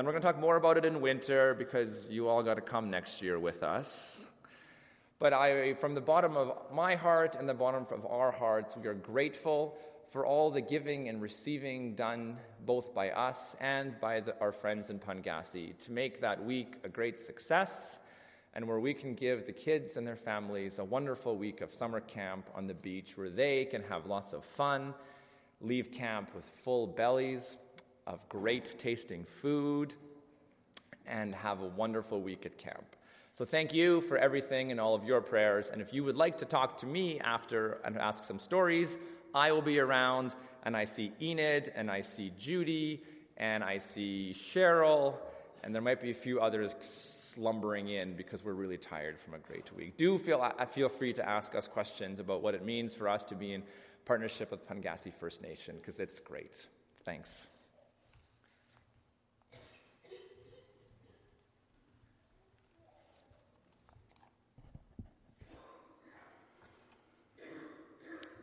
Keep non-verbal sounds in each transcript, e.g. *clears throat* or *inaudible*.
then we're going to talk more about it in winter because you all got to come next year with us. But I, from the bottom of my heart and the bottom of our hearts, we are grateful for all the giving and receiving done both by us and by the, our friends in Pauingassi to make that week a great success and where we can give the kids and their families a wonderful week of summer camp on the beach where they can have lots of fun, leave camp with full bellies of great tasting food, and have a wonderful week at camp. So, thank you for everything and all of your prayers. And if you would like to talk to me after and ask some stories, I will be around. And I see Enid, and I see Judy, and I see Cheryl, and there might be a few others slumbering in because we're really tired from a great week. Do feel, uh, feel free to ask us questions about what it means for us to be in partnership with Pauingassi First Nation because it's great. Thanks.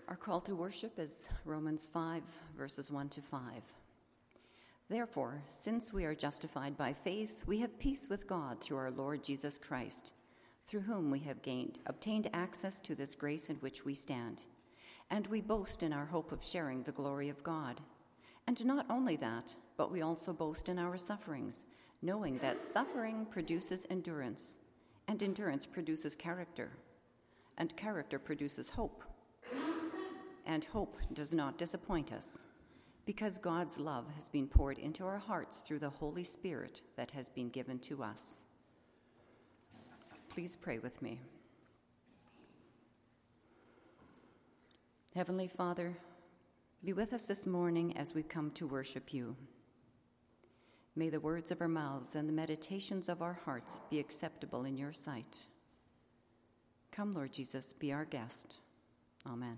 Our call to worship is Romans 5, verses 1 to 5. Therefore, since we are justified by faith, we have peace with God through our Lord Jesus Christ, through whom we have gained, obtained access to this grace in which we stand. And we boast in our hope of sharing the glory of God. And not only that, but we also boast in our sufferings, knowing that suffering produces endurance, and endurance produces character, and character produces hope and hope does not disappoint us, because God's love has been poured into our hearts through the Holy Spirit that has been given to us. Please pray with me. Heavenly Father, be with us this morning as we come to worship you. May the words of our mouths and the meditations of our hearts be acceptable in your sight. Come, Lord Jesus, be our guest. Amen.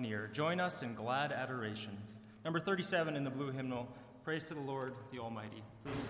Near. Join us in glad adoration. Number 37 in the blue hymnal, Praise to the Lord, the Almighty. Please.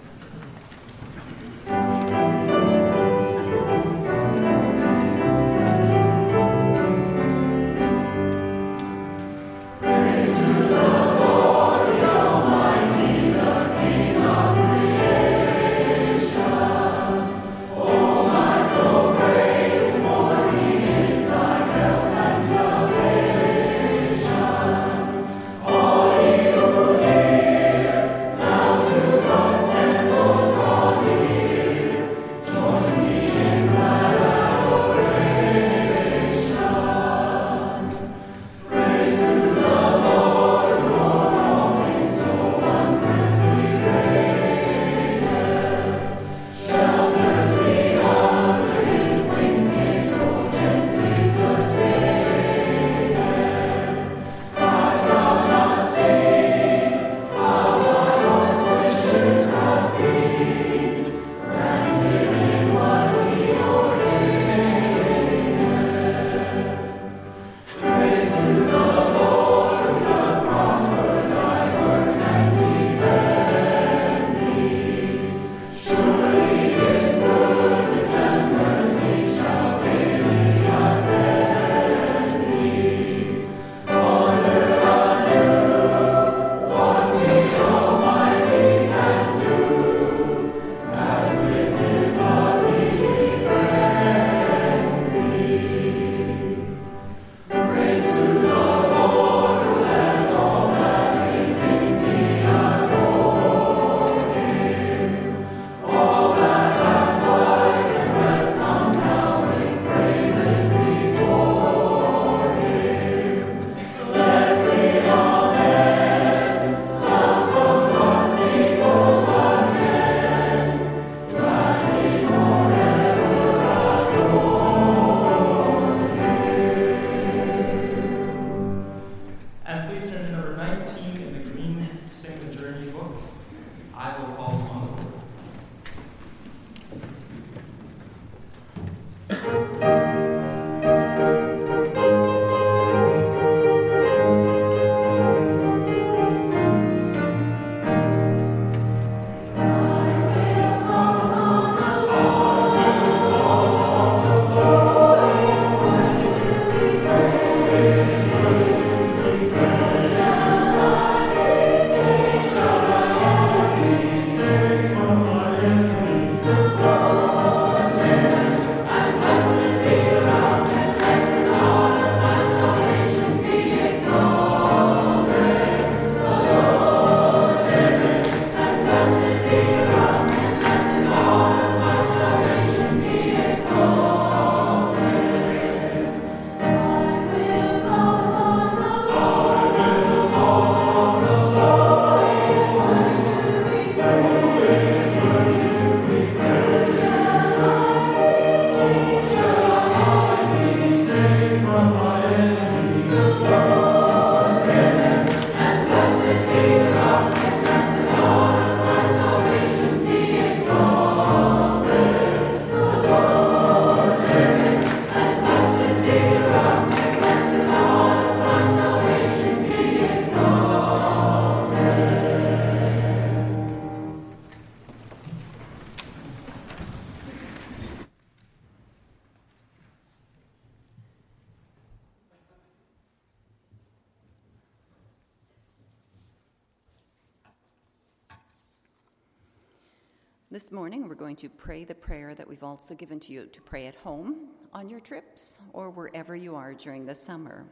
This morning, we're going to pray the prayer that we've also given to you to pray at home, on your trips, or wherever you are during the summer.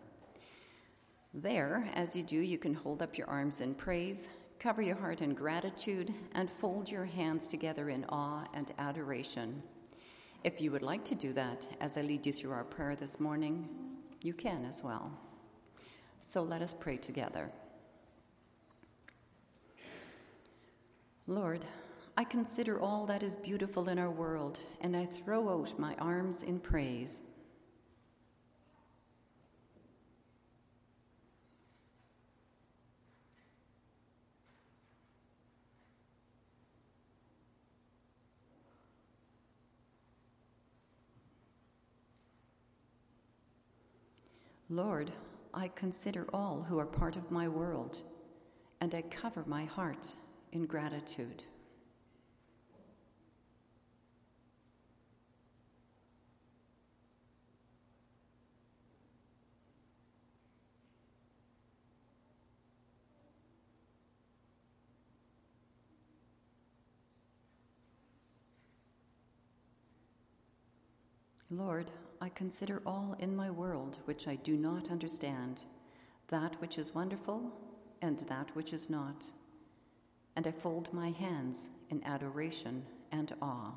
There, as you do, you can hold up your arms in praise, cover your heart in gratitude, and fold your hands together in awe and adoration. If you would like to do that as I lead you through our prayer this morning, you can as well. So let us pray together. Lord, I consider all that is beautiful in our world, and I throw out my arms in praise. Lord, I consider all who are part of my world, and I cover my heart in gratitude. Lord, I consider all in my world which I do not understand, that which is wonderful and that which is not. And I fold my hands in adoration and awe.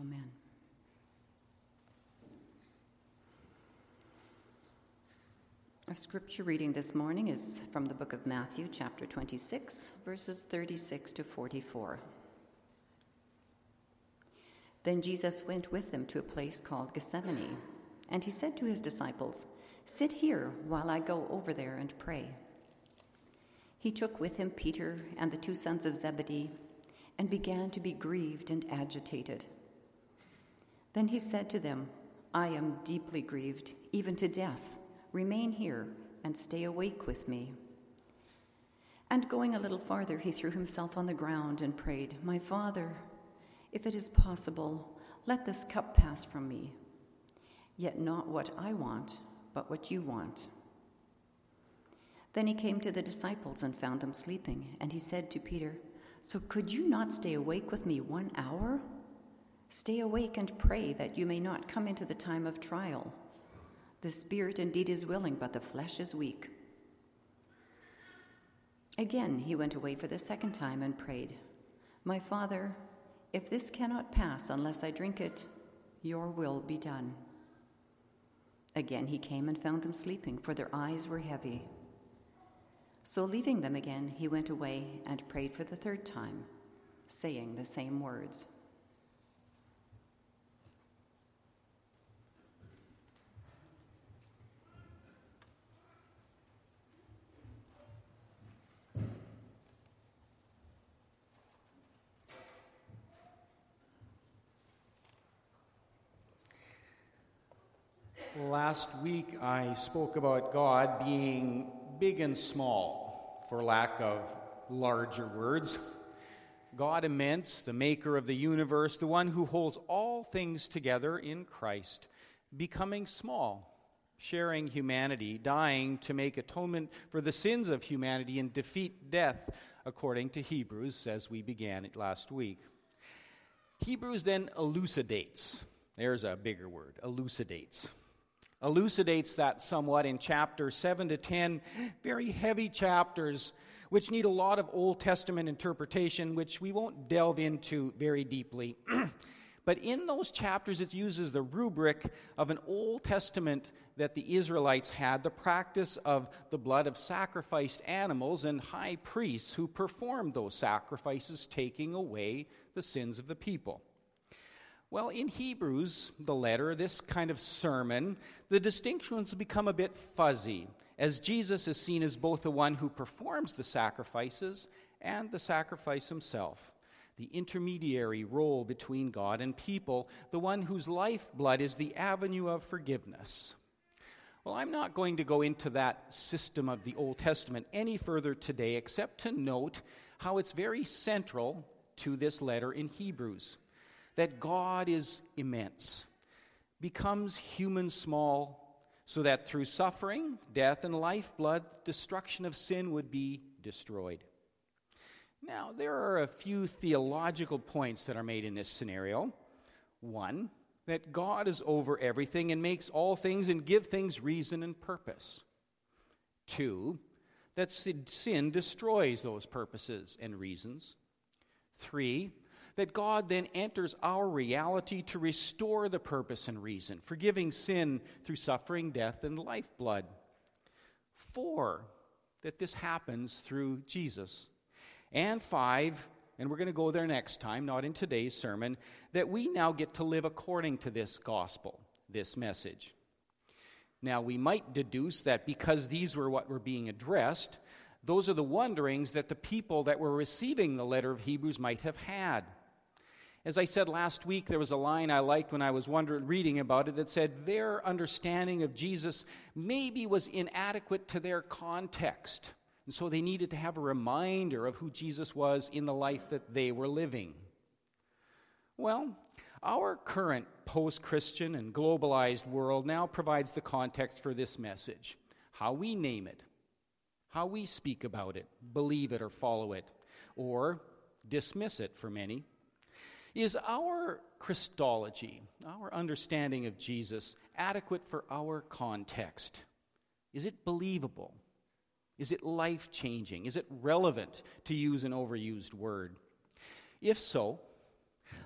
Amen. Our scripture reading this morning is from the book of Matthew, chapter 26, verses 36 to 44. Then Jesus went with them to a place called Gethsemane, and he said to his disciples, Sit here while I go over there and pray. He took with him Peter and the two sons of Zebedee and began to be grieved and agitated. Then he said to them, I am deeply grieved, even to death. Remain here and stay awake with me. And going a little farther, he threw himself on the ground and prayed, My Father, if it is possible, let this cup pass from me. Yet not what I want, but what you want. Then he came to the disciples and found them sleeping, and he said to Peter, So could you not stay awake with me one hour? Stay awake and pray that you may not come into the time of trial. The spirit indeed is willing, but the flesh is weak. Again, he went away for the second time and prayed, My Father, if this cannot pass unless I drink it, your will be done. Again, he came and found them sleeping, for their eyes were heavy. So, leaving them again, he went away and prayed for the third time, saying the same words. Last week I spoke about God being big and small, for lack of larger words. God immense, the maker of the universe, the one who holds all things together in Christ, becoming small, sharing humanity, dying to make atonement for the sins of humanity and defeat death, according to Hebrews, as we began it last week. Hebrews then elucidates. There's a bigger word, elucidates elucidates that somewhat in chapter 7 to 10, very heavy chapters which need a lot of Old Testament interpretation, which we won't delve into very deeply. *clears throat* but in those chapters, it uses the rubric of an Old Testament that the Israelites had the practice of the blood of sacrificed animals and high priests who performed those sacrifices, taking away the sins of the people. Well, in Hebrews, the letter, this kind of sermon, the distinctions become a bit fuzzy, as Jesus is seen as both the one who performs the sacrifices and the sacrifice himself, the intermediary role between God and people, the one whose lifeblood is the avenue of forgiveness. Well, I'm not going to go into that system of the Old Testament any further today, except to note how it's very central to this letter in Hebrews that God is immense, becomes human small, so that through suffering, death, and lifeblood, destruction of sin would be destroyed. Now, there are a few theological points that are made in this scenario. One, that God is over everything and makes all things and give things reason and purpose. Two, that sin destroys those purposes and reasons. Three, that God then enters our reality to restore the purpose and reason, forgiving sin through suffering, death, and lifeblood. Four, that this happens through Jesus. And five, and we're going to go there next time, not in today's sermon, that we now get to live according to this gospel, this message. Now, we might deduce that because these were what were being addressed, those are the wonderings that the people that were receiving the letter of Hebrews might have had. As I said last week, there was a line I liked when I was reading about it that said their understanding of Jesus maybe was inadequate to their context. And so they needed to have a reminder of who Jesus was in the life that they were living. Well, our current post Christian and globalized world now provides the context for this message how we name it, how we speak about it, believe it or follow it, or dismiss it for many. Is our Christology, our understanding of Jesus, adequate for our context? Is it believable? Is it life changing? Is it relevant, to use an overused word? If so,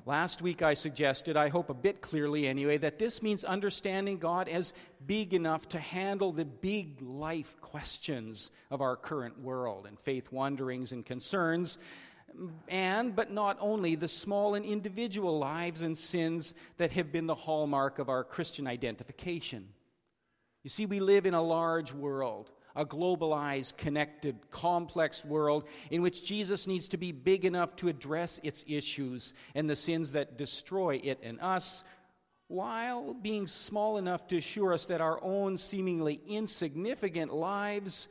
last week I suggested, I hope a bit clearly anyway, that this means understanding God as big enough to handle the big life questions of our current world and faith wanderings and concerns, and, but not only, the small and individual lives and sins that have been the hallmark of our Christian identification. You see, we live in a large world a globalized, connected, complex world in which Jesus needs to be big enough to address its issues and the sins that destroy it and us, while being small enough to assure us that our own seemingly insignificant lives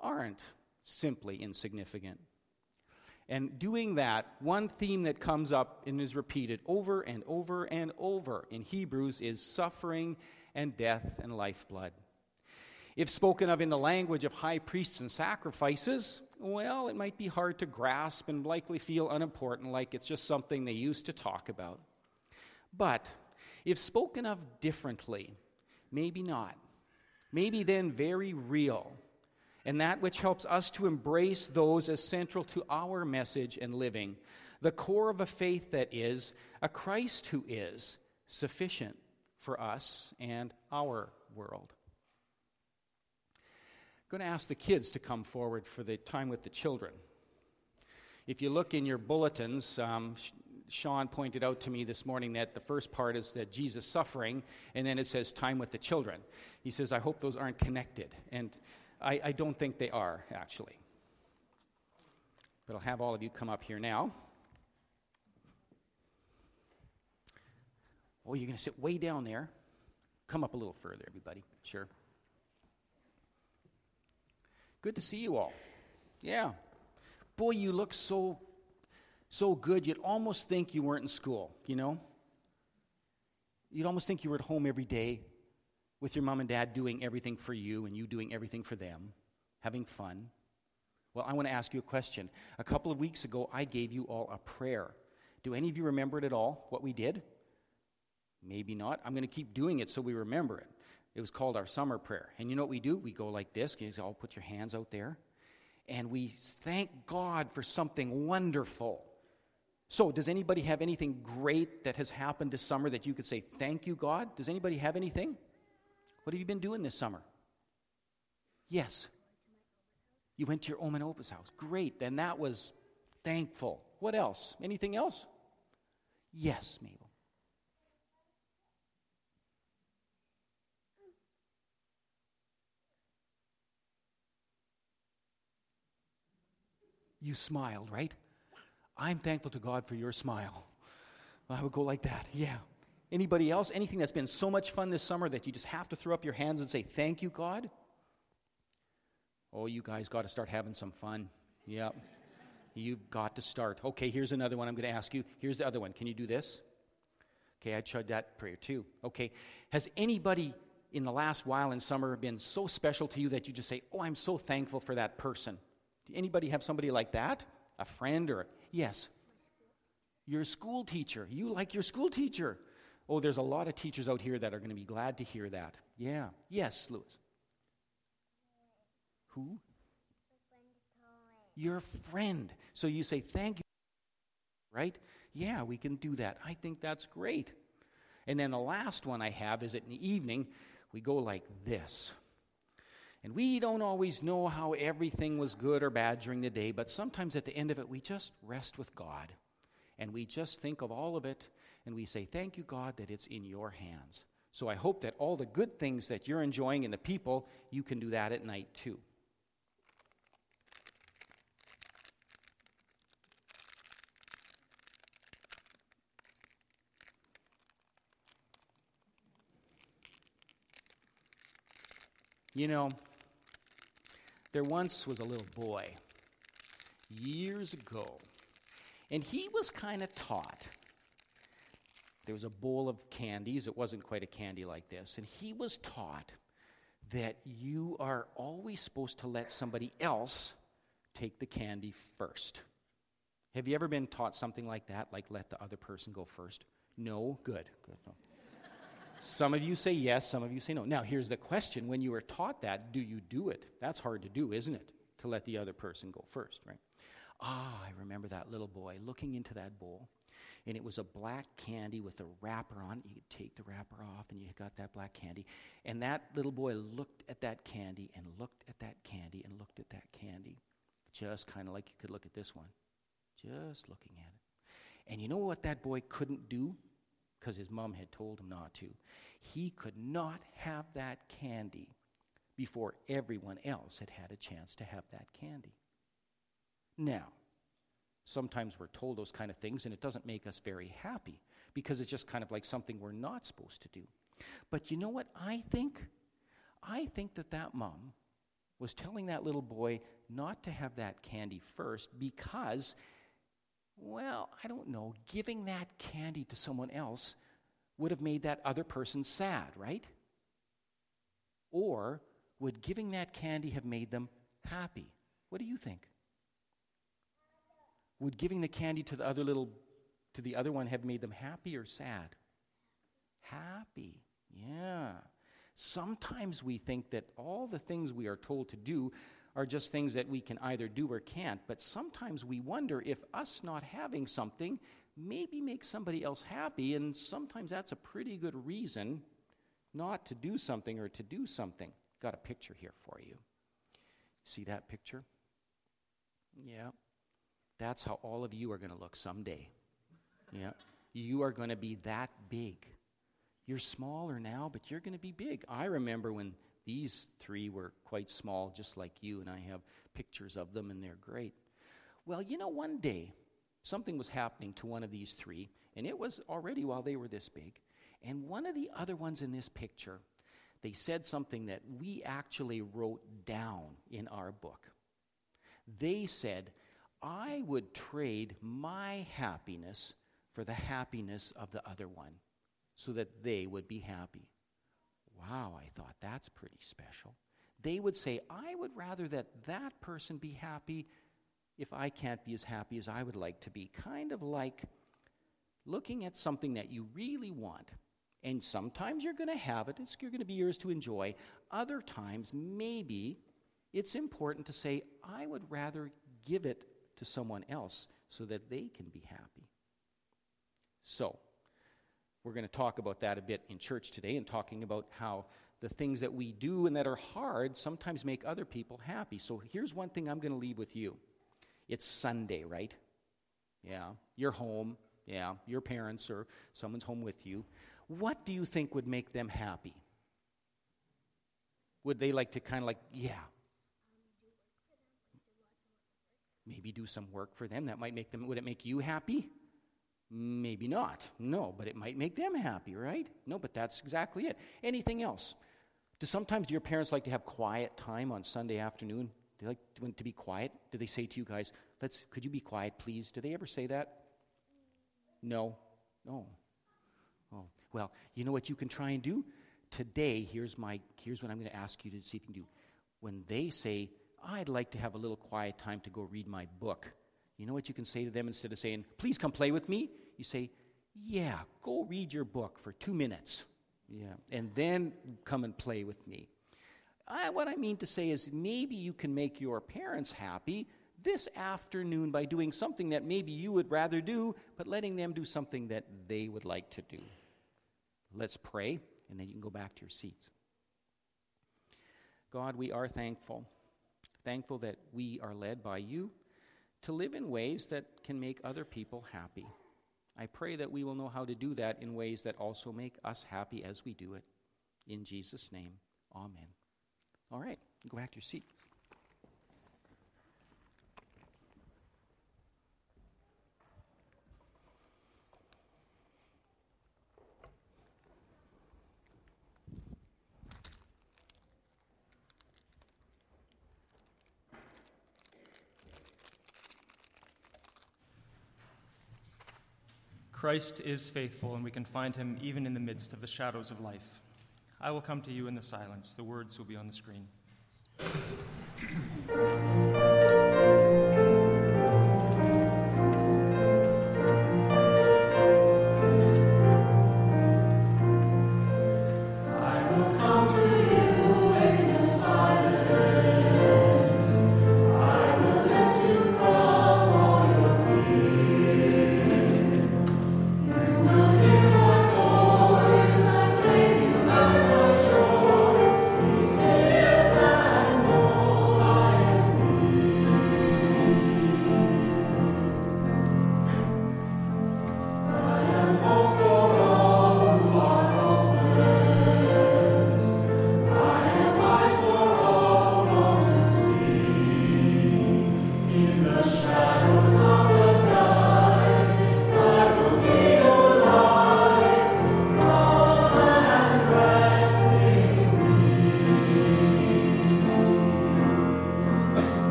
aren't simply insignificant. And doing that, one theme that comes up and is repeated over and over and over in Hebrews is suffering and death and lifeblood. If spoken of in the language of high priests and sacrifices, well, it might be hard to grasp and likely feel unimportant, like it's just something they used to talk about. But if spoken of differently, maybe not. Maybe then very real, and that which helps us to embrace those as central to our message and living, the core of a faith that is a Christ who is sufficient for us and our world I'm going to ask the kids to come forward for the time with the children. If you look in your bulletins, um, Sean pointed out to me this morning that the first part is that Jesus suffering, and then it says time with the children. He says, I hope those aren't connected. And I, I don't think they are, actually. But I'll have all of you come up here now. Oh, you're going to sit way down there. Come up a little further, everybody. Sure. Good to see you all. Yeah. Boy, you look so so good you'd almost think you weren't in school, you know? You'd almost think you were at home every day with your mom and dad doing everything for you and you doing everything for them, having fun. Well, I want to ask you a question. A couple of weeks ago, I gave you all a prayer. Do any of you remember it at all, what we did? Maybe not. I'm going to keep doing it so we remember it. It was called our summer prayer. And you know what we do? We go like this. You all put your hands out there. And we thank God for something wonderful. So, does anybody have anything great that has happened this summer that you could say, Thank you, God? Does anybody have anything? What have you been doing this summer? Yes. You went to your Oma and Opa's house. Great. And that was thankful. What else? Anything else? Yes, Mabel. You smiled, right? I'm thankful to God for your smile. I would go like that. Yeah. Anybody else? Anything that's been so much fun this summer that you just have to throw up your hands and say, Thank you, God? Oh, you guys got to start having some fun. Yep. You've got to start. Okay, here's another one I'm going to ask you. Here's the other one. Can you do this? Okay, I tried that prayer too. Okay. Has anybody in the last while in summer been so special to you that you just say, Oh, I'm so thankful for that person? Do anybody have somebody like that? A friend or a, yes? Your school teacher. You like your school teacher. Oh, there's a lot of teachers out here that are going to be glad to hear that. Yeah. Yes, Lewis. Who? Your friend. So you say, Thank you. Right? Yeah, we can do that. I think that's great. And then the last one I have is at in the evening, we go like this. And we don't always know how everything was good or bad during the day, but sometimes at the end of it, we just rest with God. And we just think of all of it and we say, Thank you, God, that it's in your hands. So I hope that all the good things that you're enjoying in the people, you can do that at night too. You know, there once was a little boy years ago, and he was kind of taught there was a bowl of candies. It wasn't quite a candy like this. And he was taught that you are always supposed to let somebody else take the candy first. Have you ever been taught something like that, like let the other person go first? No? Good. Good. No. some of you say yes, some of you say no. Now, here's the question when you are taught that, do you do it? That's hard to do, isn't it? To let the other person go first, right? Ah, I remember that little boy looking into that bowl and it was a black candy with a wrapper on it. You could take the wrapper off, and you got that black candy. And that little boy looked at that candy and looked at that candy and looked at that candy, just kind of like you could look at this one, just looking at it. And you know what that boy couldn't do? Because his mom had told him not to. He could not have that candy before everyone else had had a chance to have that candy. Now, Sometimes we're told those kind of things and it doesn't make us very happy because it's just kind of like something we're not supposed to do. But you know what I think? I think that that mom was telling that little boy not to have that candy first because, well, I don't know, giving that candy to someone else would have made that other person sad, right? Or would giving that candy have made them happy? What do you think? Would giving the candy to the other little to the other one have made them happy or sad? Happy. Yeah. Sometimes we think that all the things we are told to do are just things that we can either do or can't, but sometimes we wonder if us not having something maybe makes somebody else happy, and sometimes that's a pretty good reason not to do something or to do something. Got a picture here for you. See that picture? Yeah. That's how all of you are going to look someday. Yeah. You are going to be that big. You're smaller now, but you're going to be big. I remember when these three were quite small, just like you, and I have pictures of them, and they're great. Well, you know, one day something was happening to one of these three, and it was already while they were this big. And one of the other ones in this picture, they said something that we actually wrote down in our book. They said, I would trade my happiness for the happiness of the other one so that they would be happy. Wow, I thought that's pretty special. They would say, I would rather that that person be happy if I can't be as happy as I would like to be. Kind of like looking at something that you really want. And sometimes you're going to have it, it's you're going to be yours to enjoy. Other times, maybe it's important to say, I would rather give it to someone else so that they can be happy. So, we're going to talk about that a bit in church today and talking about how the things that we do and that are hard sometimes make other people happy. So, here's one thing I'm going to leave with you it's Sunday, right? Yeah, you're home. Yeah, your parents or someone's home with you. What do you think would make them happy? Would they like to kind of like, yeah, maybe do some work for them. That might make them, would it make you happy? Maybe not. No, but it might make them happy, right? No, but that's exactly it. Anything else? Do sometimes do your parents like to have quiet time on Sunday afternoon? Do they like to be quiet? Do they say to you guys, "Let's could you be quiet, please?" Do they ever say that? No. No. Oh. Well, you know what you can try and do? Today, here's my here's what I'm going to ask you to see if you can do. When they say, "I'd like to have a little quiet time to go read my book." You know what you can say to them instead of saying, "Please come play with me?" You say, Yeah, go read your book for two minutes. Yeah, and then come and play with me. I, what I mean to say is maybe you can make your parents happy this afternoon by doing something that maybe you would rather do, but letting them do something that they would like to do. Let's pray, and then you can go back to your seats. God, we are thankful. Thankful that we are led by you to live in ways that can make other people happy. I pray that we will know how to do that in ways that also make us happy as we do it. In Jesus' name, amen. All right, go back to your seat. Christ is faithful, and we can find him even in the midst of the shadows of life. I will come to you in the silence. The words will be on the screen.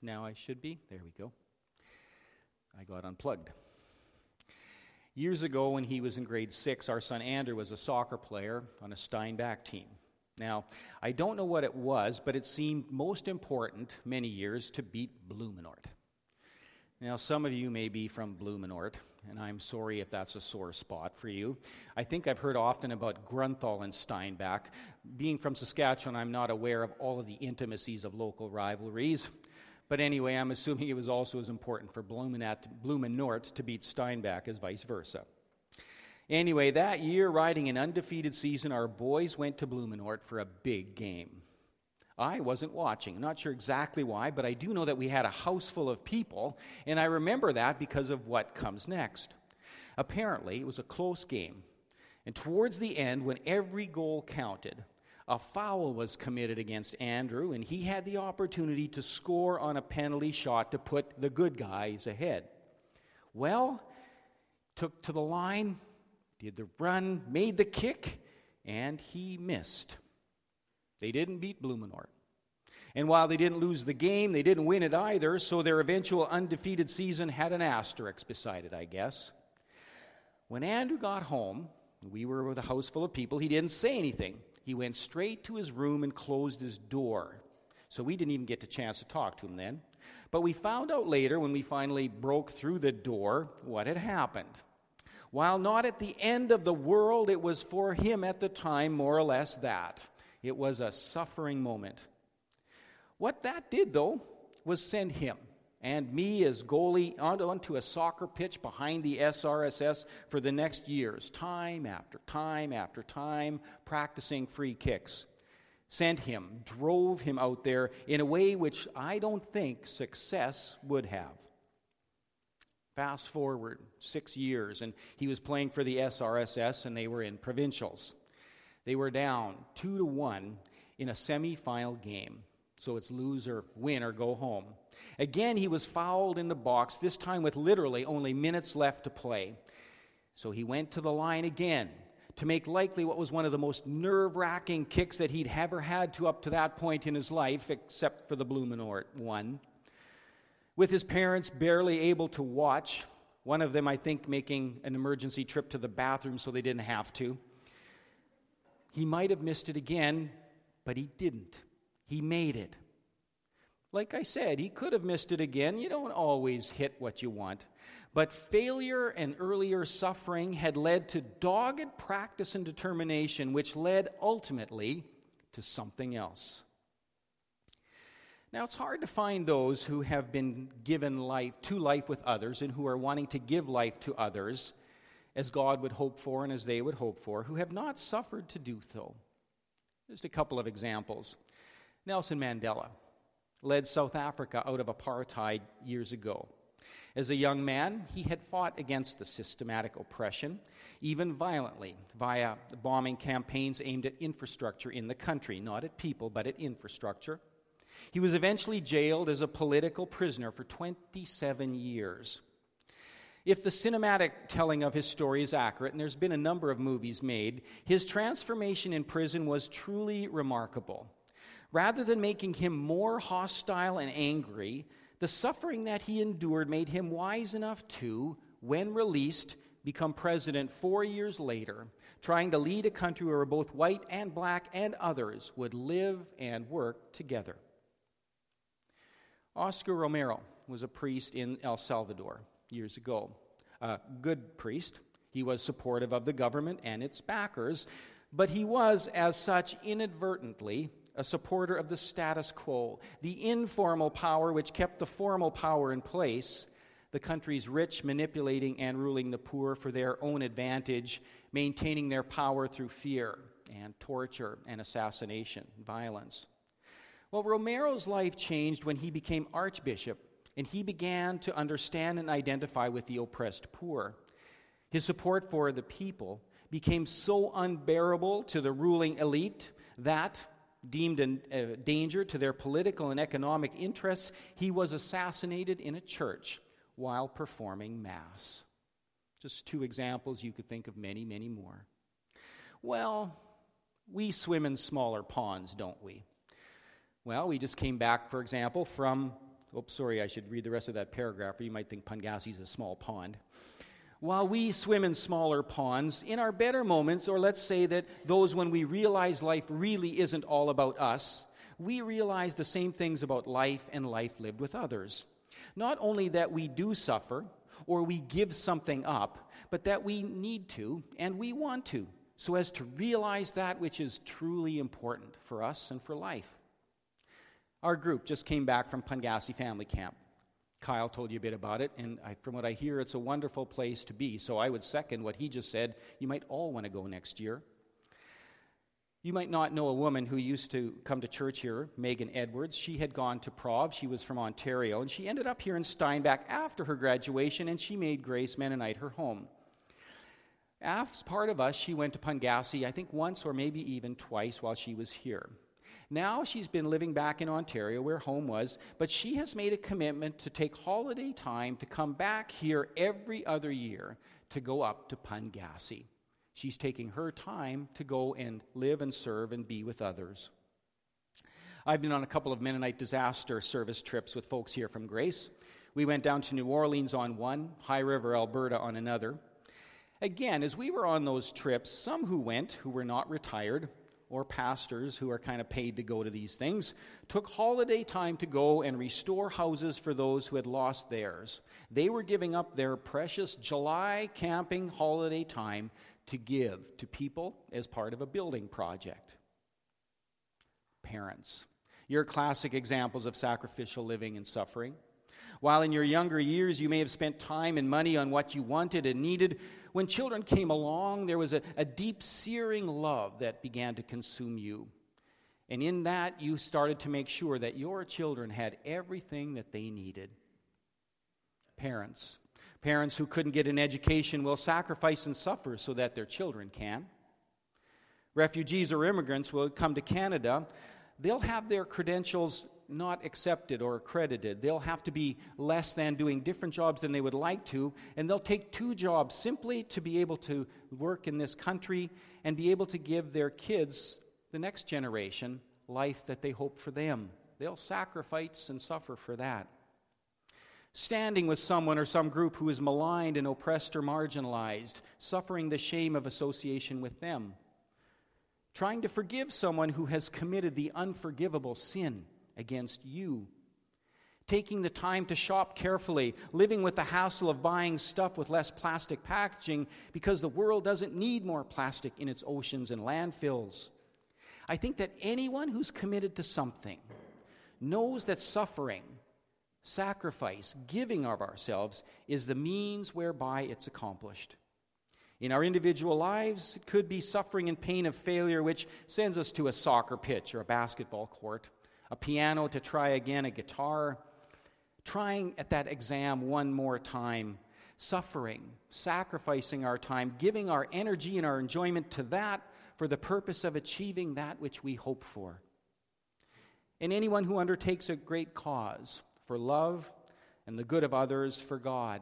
Now I should be. There we go. I got unplugged. Years ago, when he was in grade six, our son Andrew was a soccer player on a Steinbach team. Now, I don't know what it was, but it seemed most important many years to beat Blumenort. Now, some of you may be from Blumenort, and I'm sorry if that's a sore spot for you. I think I've heard often about Grunthal and Steinbach. Being from Saskatchewan, I'm not aware of all of the intimacies of local rivalries. But anyway, I'm assuming it was also as important for Blumenort to beat Steinbach as vice versa. Anyway, that year, riding an undefeated season, our boys went to Blumenort for a big game. I wasn't watching. I'm Not sure exactly why, but I do know that we had a house full of people, and I remember that because of what comes next. Apparently, it was a close game, and towards the end, when every goal counted, a foul was committed against Andrew, and he had the opportunity to score on a penalty shot to put the good guys ahead. Well, took to the line, did the run, made the kick, and he missed. They didn't beat Blumenort. And while they didn't lose the game, they didn't win it either, so their eventual undefeated season had an asterisk beside it, I guess. When Andrew got home, we were with a house full of people, he didn't say anything. He went straight to his room and closed his door. So we didn't even get a chance to talk to him then. But we found out later, when we finally broke through the door, what had happened. While not at the end of the world, it was for him at the time more or less that. It was a suffering moment. What that did, though, was send him and me as goalie onto a soccer pitch behind the SRSS for the next years, time after time after time, practicing free kicks. Sent him, drove him out there in a way which I don't think success would have. Fast forward six years, and he was playing for the SRSS, and they were in provincials. They were down two to one in a semi-final game, so it's lose or win or go home. Again, he was fouled in the box, this time with literally only minutes left to play. So he went to the line again to make likely what was one of the most nerve wracking kicks that he'd ever had to up to that point in his life, except for the Blumenort one. With his parents barely able to watch, one of them, I think, making an emergency trip to the bathroom so they didn't have to. He might have missed it again, but he didn't. He made it. Like I said, he could have missed it again. You don't always hit what you want. But failure and earlier suffering had led to dogged practice and determination, which led ultimately to something else. Now, it's hard to find those who have been given life to life with others and who are wanting to give life to others as God would hope for and as they would hope for, who have not suffered to do so. Just a couple of examples. Nelson Mandela led South Africa out of apartheid years ago. As a young man, he had fought against the systematic oppression, even violently, via bombing campaigns aimed at infrastructure in the country, not at people, but at infrastructure. He was eventually jailed as a political prisoner for 27 years. If the cinematic telling of his story is accurate, and there's been a number of movies made, his transformation in prison was truly remarkable. Rather than making him more hostile and angry, the suffering that he endured made him wise enough to, when released, become president four years later, trying to lead a country where both white and black and others would live and work together. Oscar Romero was a priest in El Salvador years ago. A good priest. He was supportive of the government and its backers, but he was, as such, inadvertently a supporter of the status quo, the informal power which kept the formal power in place, the country's rich manipulating and ruling the poor for their own advantage, maintaining their power through fear and torture and assassination, violence. Well, Romero's life changed when he became archbishop and he began to understand and identify with the oppressed poor. His support for the people became so unbearable to the ruling elite that, deemed a danger to their political and economic interests, he was assassinated in a church while performing Mass. Just two examples, you could think of many, many more. Well, we swim in smaller ponds, don't we? Well, we just came back, for example, from Oops, sorry, I should read the rest of that paragraph, or you might think Pauingassi is a small pond. While we swim in smaller ponds, in our better moments, or let's say that those when we realize life really isn't all about us, we realize the same things about life and life lived with others. Not only that we do suffer, or we give something up, but that we need to and we want to, so as to realize that which is truly important for us and for life. Our group just came back from Pauingassi Family Camp. Kyle told you a bit about it, and I, from what I hear, it's a wonderful place to be. So I would second what he just said. You might all want to go next year. You might not know a woman who used to come to church here, Megan Edwards. She had gone to Prov. She was from Ontario, and she ended up here in Steinbach after her graduation, and she made Grace Mennonite her home. As part of us, she went to Pauingassi, I think once or maybe even twice while she was here. Now she's been living back in Ontario, where home was, but she has made a commitment to take holiday time to come back here every other year to go up to Pauingassi. She's taking her time to go and live and serve and be with others. I've been on a couple of Mennonite disaster service trips with folks here from Grace. We went down to New Orleans on one, High River, Alberta on another. Again, as we were on those trips, some who went, who were not retired, or pastors who are kind of paid to go to these things took holiday time to go and restore houses for those who had lost theirs. They were giving up their precious July camping holiday time to give to people as part of a building project. Parents, you're classic examples of sacrificial living and suffering. While in your younger years you may have spent time and money on what you wanted and needed, when children came along, there was a, a deep, searing love that began to consume you. And in that, you started to make sure that your children had everything that they needed. Parents, parents who couldn't get an education will sacrifice and suffer so that their children can. Refugees or immigrants will come to Canada. They'll have their credentials not accepted or accredited. They'll have to be less than doing different jobs than they would like to, and they'll take two jobs simply to be able to work in this country and be able to give their kids, the next generation, life that they hope for them. They'll sacrifice and suffer for that. Standing with someone or some group who is maligned and oppressed or marginalized, suffering the shame of association with them. Trying to forgive someone who has committed the unforgivable sin against you. Taking the time to shop carefully, living with the hassle of buying stuff with less plastic packaging because the world doesn't need more plastic in its oceans and landfills. I think that anyone who's committed to something knows that suffering, sacrifice, giving of ourselves is the means whereby it's accomplished. In our individual lives, it could be suffering and pain of failure, which sends us to a soccer pitch or a basketball court a piano to try again, a guitar, trying at that exam one more time, suffering, sacrificing our time, giving our energy and our enjoyment to that for the purpose of achieving that which we hope for. And anyone who undertakes a great cause for love and the good of others for God,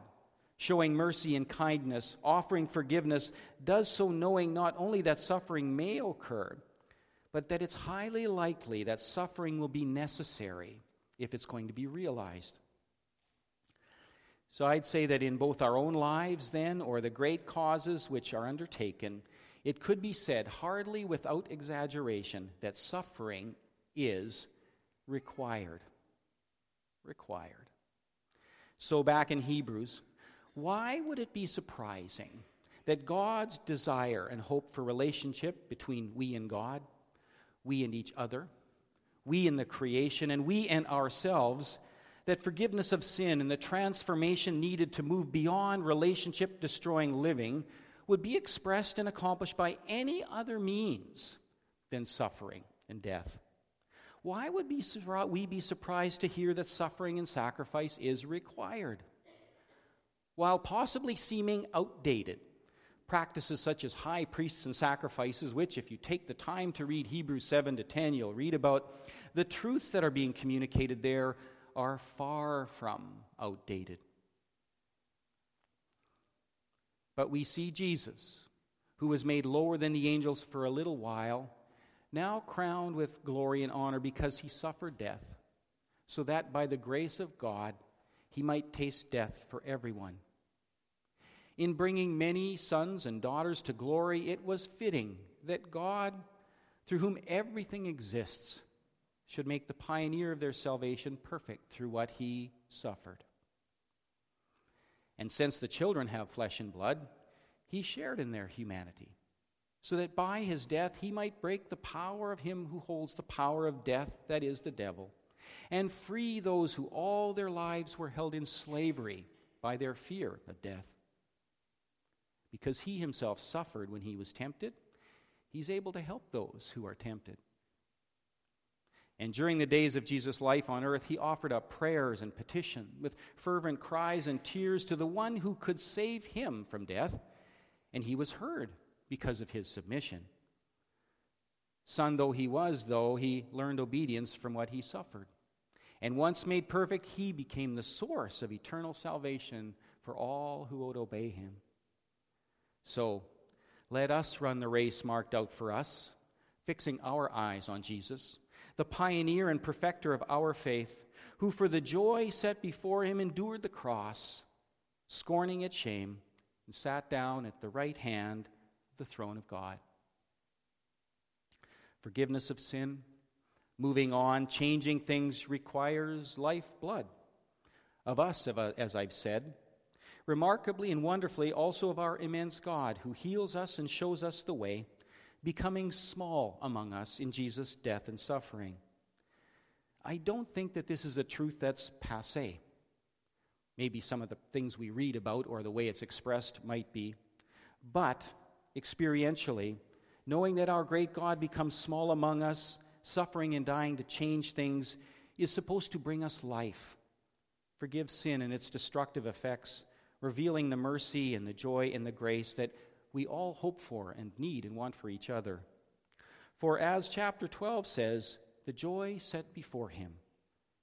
showing mercy and kindness, offering forgiveness, does so knowing not only that suffering may occur, but that it's highly likely that suffering will be necessary if it's going to be realized. So I'd say that in both our own lives, then, or the great causes which are undertaken, it could be said, hardly without exaggeration, that suffering is required. Required. So, back in Hebrews, why would it be surprising that God's desire and hope for relationship between we and God we and each other, we in the creation, and we and ourselves, that forgiveness of sin and the transformation needed to move beyond relationship destroying living would be expressed and accomplished by any other means than suffering and death. Why would we be surprised to hear that suffering and sacrifice is required? While possibly seeming outdated, practices such as high priests and sacrifices, which, if you take the time to read Hebrews 7 to 10, you'll read about the truths that are being communicated there are far from outdated. But we see Jesus, who was made lower than the angels for a little while, now crowned with glory and honor because he suffered death, so that by the grace of God he might taste death for everyone. In bringing many sons and daughters to glory, it was fitting that God, through whom everything exists, should make the pioneer of their salvation perfect through what he suffered. And since the children have flesh and blood, he shared in their humanity, so that by his death he might break the power of him who holds the power of death, that is, the devil, and free those who all their lives were held in slavery by their fear of death. Because he himself suffered when he was tempted, he's able to help those who are tempted. And during the days of Jesus' life on earth, he offered up prayers and petition with fervent cries and tears to the one who could save him from death, and he was heard because of his submission. Son though he was, though, he learned obedience from what he suffered. And once made perfect, he became the source of eternal salvation for all who would obey him. So, let us run the race marked out for us, fixing our eyes on Jesus the pioneer and perfecter of our faith, who for the joy set before him endured the cross, scorning its shame, and sat down at the right hand of the throne of God. Forgiveness of sin, moving on, changing things requires life blood. Of us, as I've said, remarkably and wonderfully also of our immense God, who heals us and shows us the way becoming small among us in Jesus' death and suffering. I don't think that this is a truth that's passe. Maybe some of the things we read about or the way it's expressed might be. But experientially, knowing that our great God becomes small among us, suffering and dying to change things, is supposed to bring us life, forgive sin and its destructive effects, revealing the mercy and the joy and the grace that we all hope for and need and want for each other. For as chapter 12 says, the joy set before him,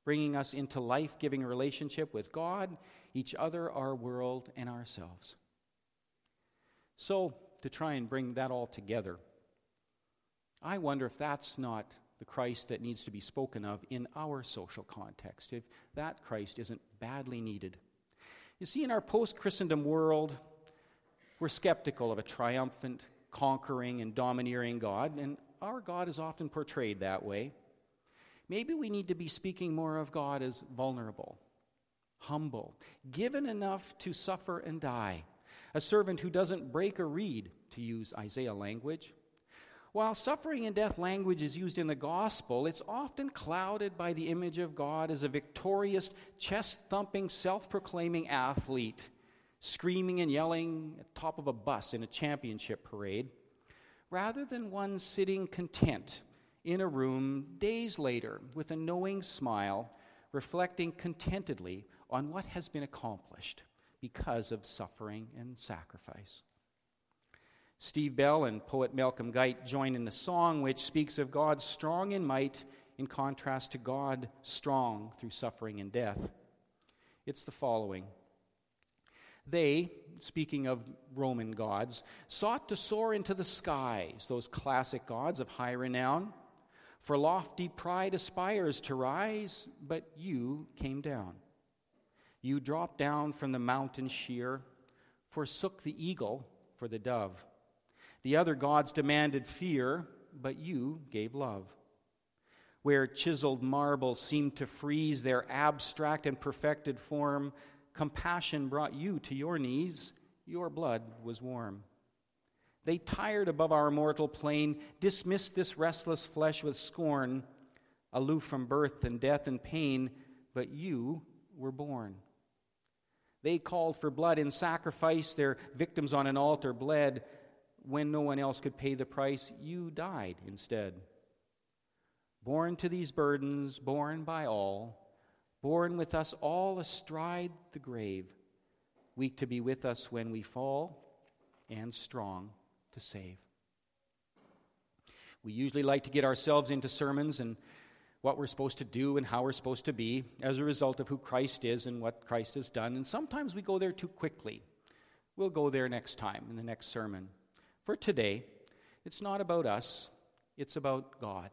bringing us into life giving relationship with God, each other, our world, and ourselves. So, to try and bring that all together, I wonder if that's not the Christ that needs to be spoken of in our social context, if that Christ isn't badly needed. You see, in our post Christendom world, we're skeptical of a triumphant, conquering, and domineering God, and our God is often portrayed that way. Maybe we need to be speaking more of God as vulnerable, humble, given enough to suffer and die, a servant who doesn't break a reed, to use Isaiah language. While suffering and death language is used in the gospel, it's often clouded by the image of God as a victorious, chest thumping, self proclaiming athlete screaming and yelling at top of a bus in a championship parade, rather than one sitting content in a room days later with a knowing smile, reflecting contentedly on what has been accomplished because of suffering and sacrifice. Steve Bell and poet Malcolm Guite join in a song which speaks of God strong in might in contrast to God strong through suffering and death. It's the following. They, speaking of Roman gods, sought to soar into the skies, those classic gods of high renown. For lofty pride aspires to rise, but you came down. You dropped down from the mountain sheer, forsook the eagle for the dove. The other gods demanded fear, but you gave love. Where chiseled marble seemed to freeze their abstract and perfected form, compassion brought you to your knees, your blood was warm. They tired above our mortal plane, dismissed this restless flesh with scorn, aloof from birth and death and pain, but you were born. They called for blood in sacrifice, their victims on an altar bled. When no one else could pay the price, you died instead. Born to these burdens, borne by all, born with us all astride the grave, weak to be with us when we fall, and strong to save. We usually like to get ourselves into sermons and what we're supposed to do and how we're supposed to be as a result of who Christ is and what Christ has done. And sometimes we go there too quickly. We'll go there next time in the next sermon. For today, it's not about us, it's about God.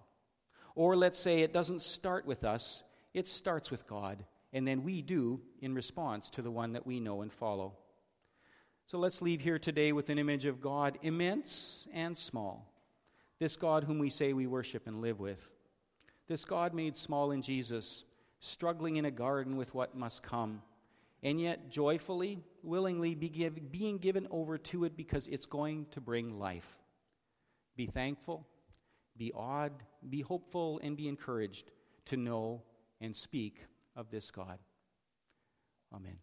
Or let's say it doesn't start with us, it starts with God, and then we do in response to the one that we know and follow. So let's leave here today with an image of God, immense and small. This God whom we say we worship and live with. This God made small in Jesus, struggling in a garden with what must come, and yet joyfully, willingly be give, being given over to it because it's going to bring life. Be thankful, be awed, be hopeful, and be encouraged to know and speak of this God. Amen.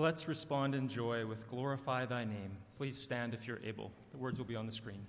Let's respond in joy with Glorify Thy Name. Please stand if you're able. The words will be on the screen.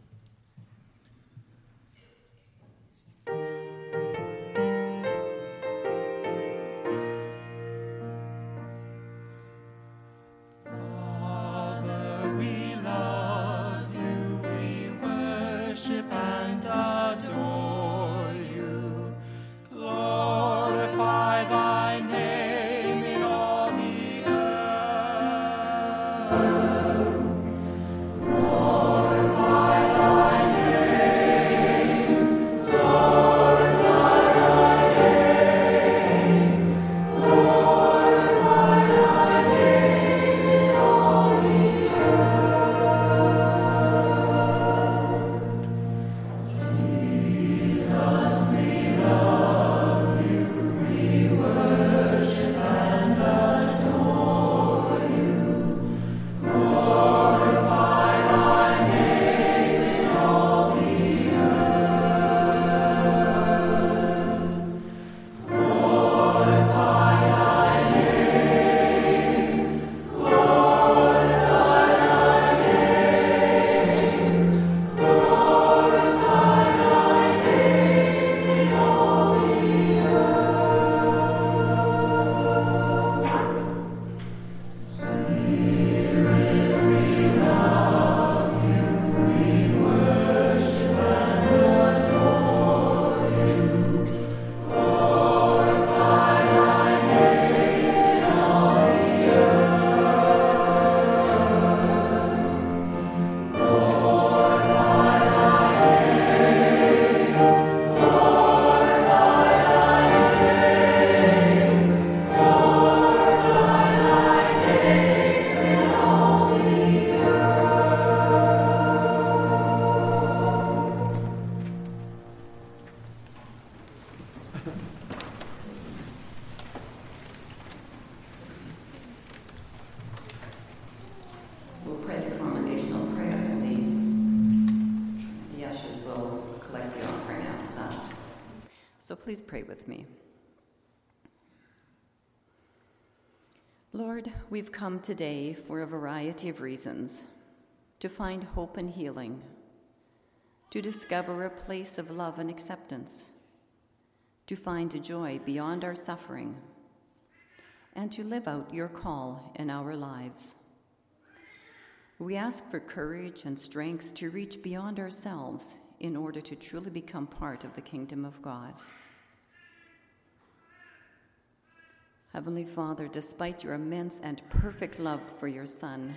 We've come today for a variety of reasons to find hope and healing, to discover a place of love and acceptance, to find a joy beyond our suffering, and to live out your call in our lives. We ask for courage and strength to reach beyond ourselves in order to truly become part of the kingdom of God. Heavenly Father, despite your immense and perfect love for your Son,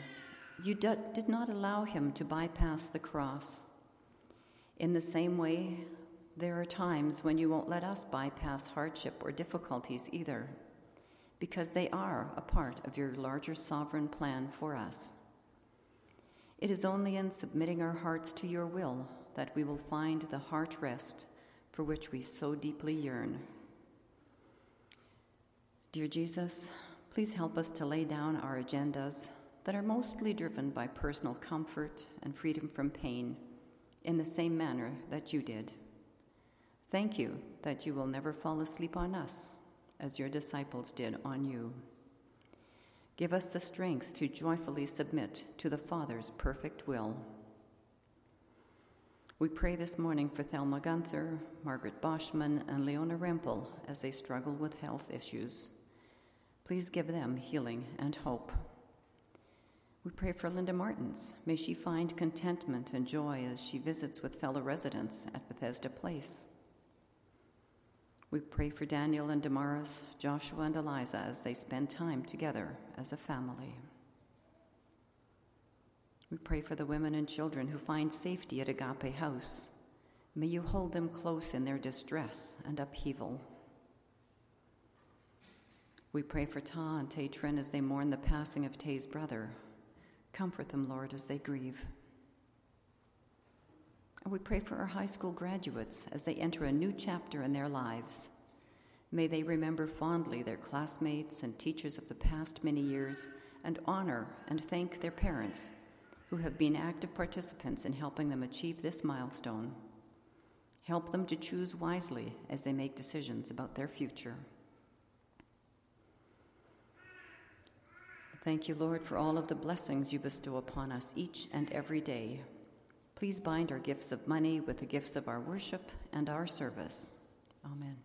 you did not allow him to bypass the cross. In the same way, there are times when you won't let us bypass hardship or difficulties either, because they are a part of your larger sovereign plan for us. It is only in submitting our hearts to your will that we will find the heart rest for which we so deeply yearn. Dear Jesus, please help us to lay down our agendas that are mostly driven by personal comfort and freedom from pain in the same manner that you did. Thank you that you will never fall asleep on us as your disciples did on you. Give us the strength to joyfully submit to the Father's perfect will. We pray this morning for Thelma Gunther, Margaret Boschman, and Leona Rempel as they struggle with health issues. Please give them healing and hope. We pray for Linda Martins. May she find contentment and joy as she visits with fellow residents at Bethesda Place. We pray for Daniel and Damaris, Joshua and Eliza as they spend time together as a family. We pray for the women and children who find safety at Agape House. May you hold them close in their distress and upheaval. We pray for Ta and Tay Trin as they mourn the passing of Tay's brother. Comfort them, Lord, as they grieve. And we pray for our high school graduates as they enter a new chapter in their lives. May they remember fondly their classmates and teachers of the past many years and honor and thank their parents who have been active participants in helping them achieve this milestone. Help them to choose wisely as they make decisions about their future. Thank you, Lord, for all of the blessings you bestow upon us each and every day. Please bind our gifts of money with the gifts of our worship and our service. Amen.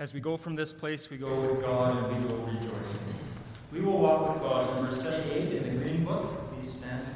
As we go from this place, we go with God and we go rejoicing. We will walk with God. Number 78 in the Green Book. Please stand